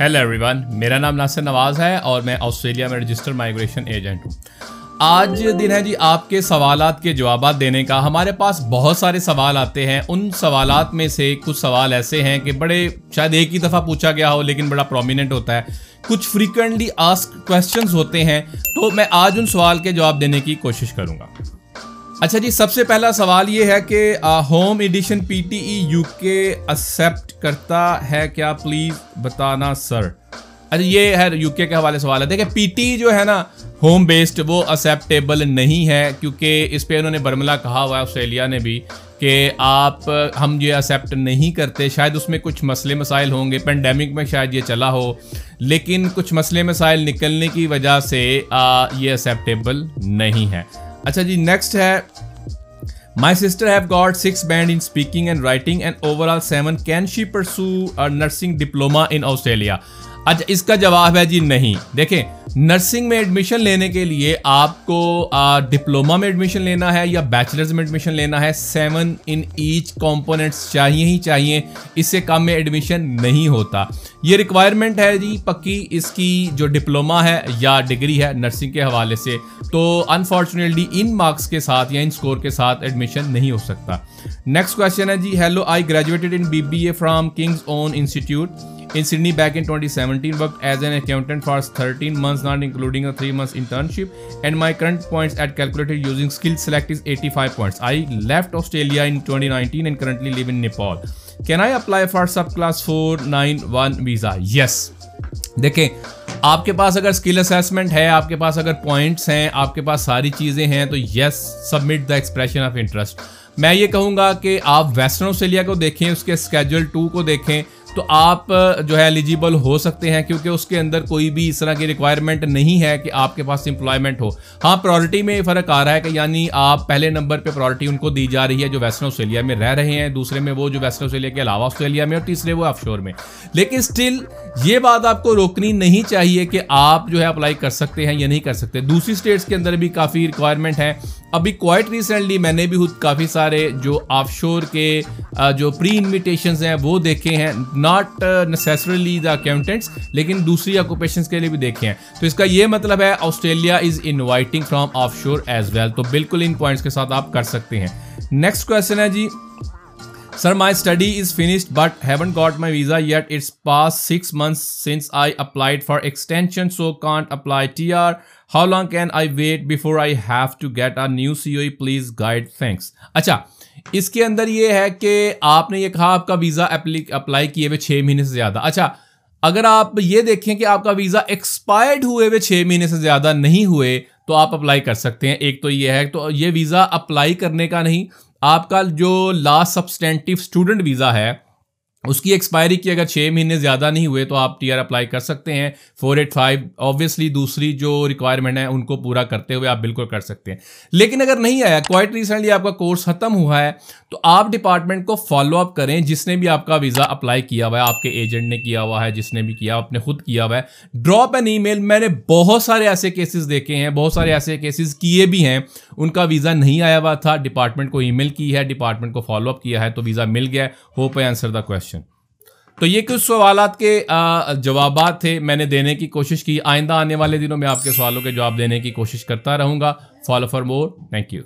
Hello every one میرا نام ناصر نواز ہے اور میں آسٹریلیا میں رجسٹر مائگریشن ایجنٹ ہوں۔ آج دن ہے جی آپ کے سوالات کے جوابات دینے کا۔ ہمارے پاس بہت سارے سوال آتے ہیں۔ ان سوالات میں سے کچھ سوال ایسے ہیں کہ بڑے شاید ایک ہی دفعہ پوچھا گیا ہو لیکن بڑا پرومیننٹ ہوتا ہے۔ کچھ فریکوینٹلی آسک کوشچنز ہوتے ہیں۔ تو میں آج ان سوال کے جواب دینے کی کوشش کروں گا۔ اچھا جی سب سے پہلا سوال یہ ہے کہ home edition P T E U K accept کرتا ہے کیا؟ پلیز بتانا سر اچھا یہ ہے یو کے حوالے سوال ہے۔ دیکھیں پی ٹی جو ہے نا ہوم بیسڈ وہ اسیپٹیبل نہیں ہے، کیونکہ اس پہ انہوں نے برملا کہا ہوا ہے، آسٹریلیا نے بھی، کہ آپ، ہم یہ اسیپٹ نہیں کرتے۔ شاید اس میں کچھ مسئلے مسائل ہوں گے۔ پینڈیمک میں شاید یہ چلا ہو۔ لیکن کچھ مسئلے مسائل نکلنے کی وجہ سے یہ اسیپٹیبل نہیں ہے۔ اچھا جی نیکسٹ ہے۔ My sister have got six band in speaking and writing and overall seven can she pursue nursing diploma in Australia اچھا اس کا جواب ہے جی نہیں۔ دیکھیں، نرسنگ میں ایڈمیشن لینے کے لیے آپ کو ڈپلوما میں ایڈمیشن لینا ہے یا بیچلرز میں ایڈمیشن لینا ہے، سیون ان ایچ کمپوننٹس چاہیے ہی چاہیے۔ اس سے کم میں ایڈمیشن نہیں ہوتا۔ یہ ریکوائرمنٹ ہے جی پکی، اس کی جو ڈپلوما ہے یا ڈگری ہے نرسنگ کے حوالے سے۔ تو انفارچونیٹلی ان مارکس کے ساتھ یا ان سکور کے ساتھ ایڈمیشن نہیں ہو سکتا۔ نیکسٹ کوشچن ہے جی hello I graduated in B B A from Kings Own Institute In Sydney back in 2017, worked as an accountant for 13 months, not including a 3 months internship. And my current points at calculated using skill select is 85 points. I left Australia in 2019 and currently live in Nepal. Can I apply for subclass 491 visa? Yes. دیکھیں آپ کے پاس اگر skill assessment ہے آپ کے پاس اگر points ہیں آپ کے پاس ساری چیزیں ہیں تو yes submit the expression of interest میں یہ کہوں گا کہ آپ ویسٹرن آسٹریلیا کو دیکھیں اس کے اسکیجول ٹو کو دیکھیں تو آپ جو ہے ایلیجیبل ہو سکتے ہیں کیونکہ اس کے اندر کوئی بھی اس طرح کی ریکوائرمنٹ نہیں ہے کہ آپ کے پاس امپلائمنٹ ہو۔ ہاں پرائرٹی میں فرق آ رہا ہے کہ یعنی آپ پہلے نمبر پہ پرائرٹی ان کو دی جا رہی ہے جو ویسٹرن آسٹریلیا میں رہ رہے ہیں، دوسرے میں وہ جو ویسٹرن آسٹریلیا کے علاوہ آسٹریلیا میں اور تیسرے وہ آف شور میں۔ لیکن اسٹل یہ بات آپ کو روکنی نہیں چاہیے کہ آپ جو ہے اپلائی کر سکتے ہیں یا نہیں کر سکتے۔ دوسری اسٹیٹس کے اندر بھی کافی ریکوائرمنٹ ہے ابھی کوائٹ ریسنٹلی میں نے بھی خود کافی سارے جو آف شور کے جو پری انویٹیشنز ہیں، وہ دیکھے ہیں۔ ناٹ نیسیسرلی دا اکاؤنٹنٹس لیکن دوسری آکوپیشنس کے لیے بھی دیکھے ہیں۔ تو اس کا یہ مطلب ہے Australia is inviting from offshore as well تو بالکل ان پوائنٹس کے ساتھ آپ کر سکتے ہیں۔ نیکسٹ کوشچن ہے جی۔ Sir my study is finished but haven't got my visa yet it's past six months since I applied for extension so can't apply T R how long can I wait before I have to get a new C O please guide thanks اچھا اس کے اندر یہ ہے کہ آپ نے یہ کہا آپ کا ویزا اپلائی کیے ہوئے چھ مہینے سے زیادہ اچھا اگر آپ یہ دیکھیں کہ آپ کا ویزا ایکسپائرڈ ہوئے ہوئے چھ مہینے سے زیادہ نہیں ہوئے تو آپ اپلائی کر سکتے ہیں ایک تو یہ ہے تو یہ ویزا اپلائی کرنے کا نہیں آپ کا جو لاسٹ سبسٹینٹیو اسٹوڈنٹ ویزا ہے اس کی ایکسپائری کی اگر چھ مہینے زیادہ نہیں ہوئے تو آپ ٹی آر اپلائی کر سکتے ہیں. فور ایٹ فائیو آبویسلی دوسری جو ریکوائرمنٹ ہے ان کو پورا کرتے ہوئے آپ بالکل کر سکتے ہیں. لیکن اگر نہیں آیا کوائٹ ریسنٹلی آپ کا کورس ختم ہوا ہے، تو آپ ڈپارٹمنٹ کو فالو اپ کریں جس نے بھی آپ کا ویزا اپلائی کیا ہوا ہے، آپ کے ایجنٹ نے کیا ہوا ہے، جس نے بھی کیا، آپ نے خود کیا ہوا ہے. ڈراپ این ای میل میں نے بہت سارے ایسے کیسز دیکھے ہیں، بہت سارے ایسے کیسز کیے بھی ہیں. ان کا ویزا نہیں آیا ہوا تھا ڈپارٹمنٹ کو ای میل کی ہے ڈپارٹمنٹ کو فالو اپ کیا ہے، تو ویزا مل گیا. Hope I answer the question تو یہ کچھ سوالات کے جوابات تھے، میں نے دینے کی کوشش کی۔ آئندہ آنے والے دنوں میں آپ کے سوالوں کے جواب دینے کی کوشش کرتا رہوں گا۔ Follow for more thank you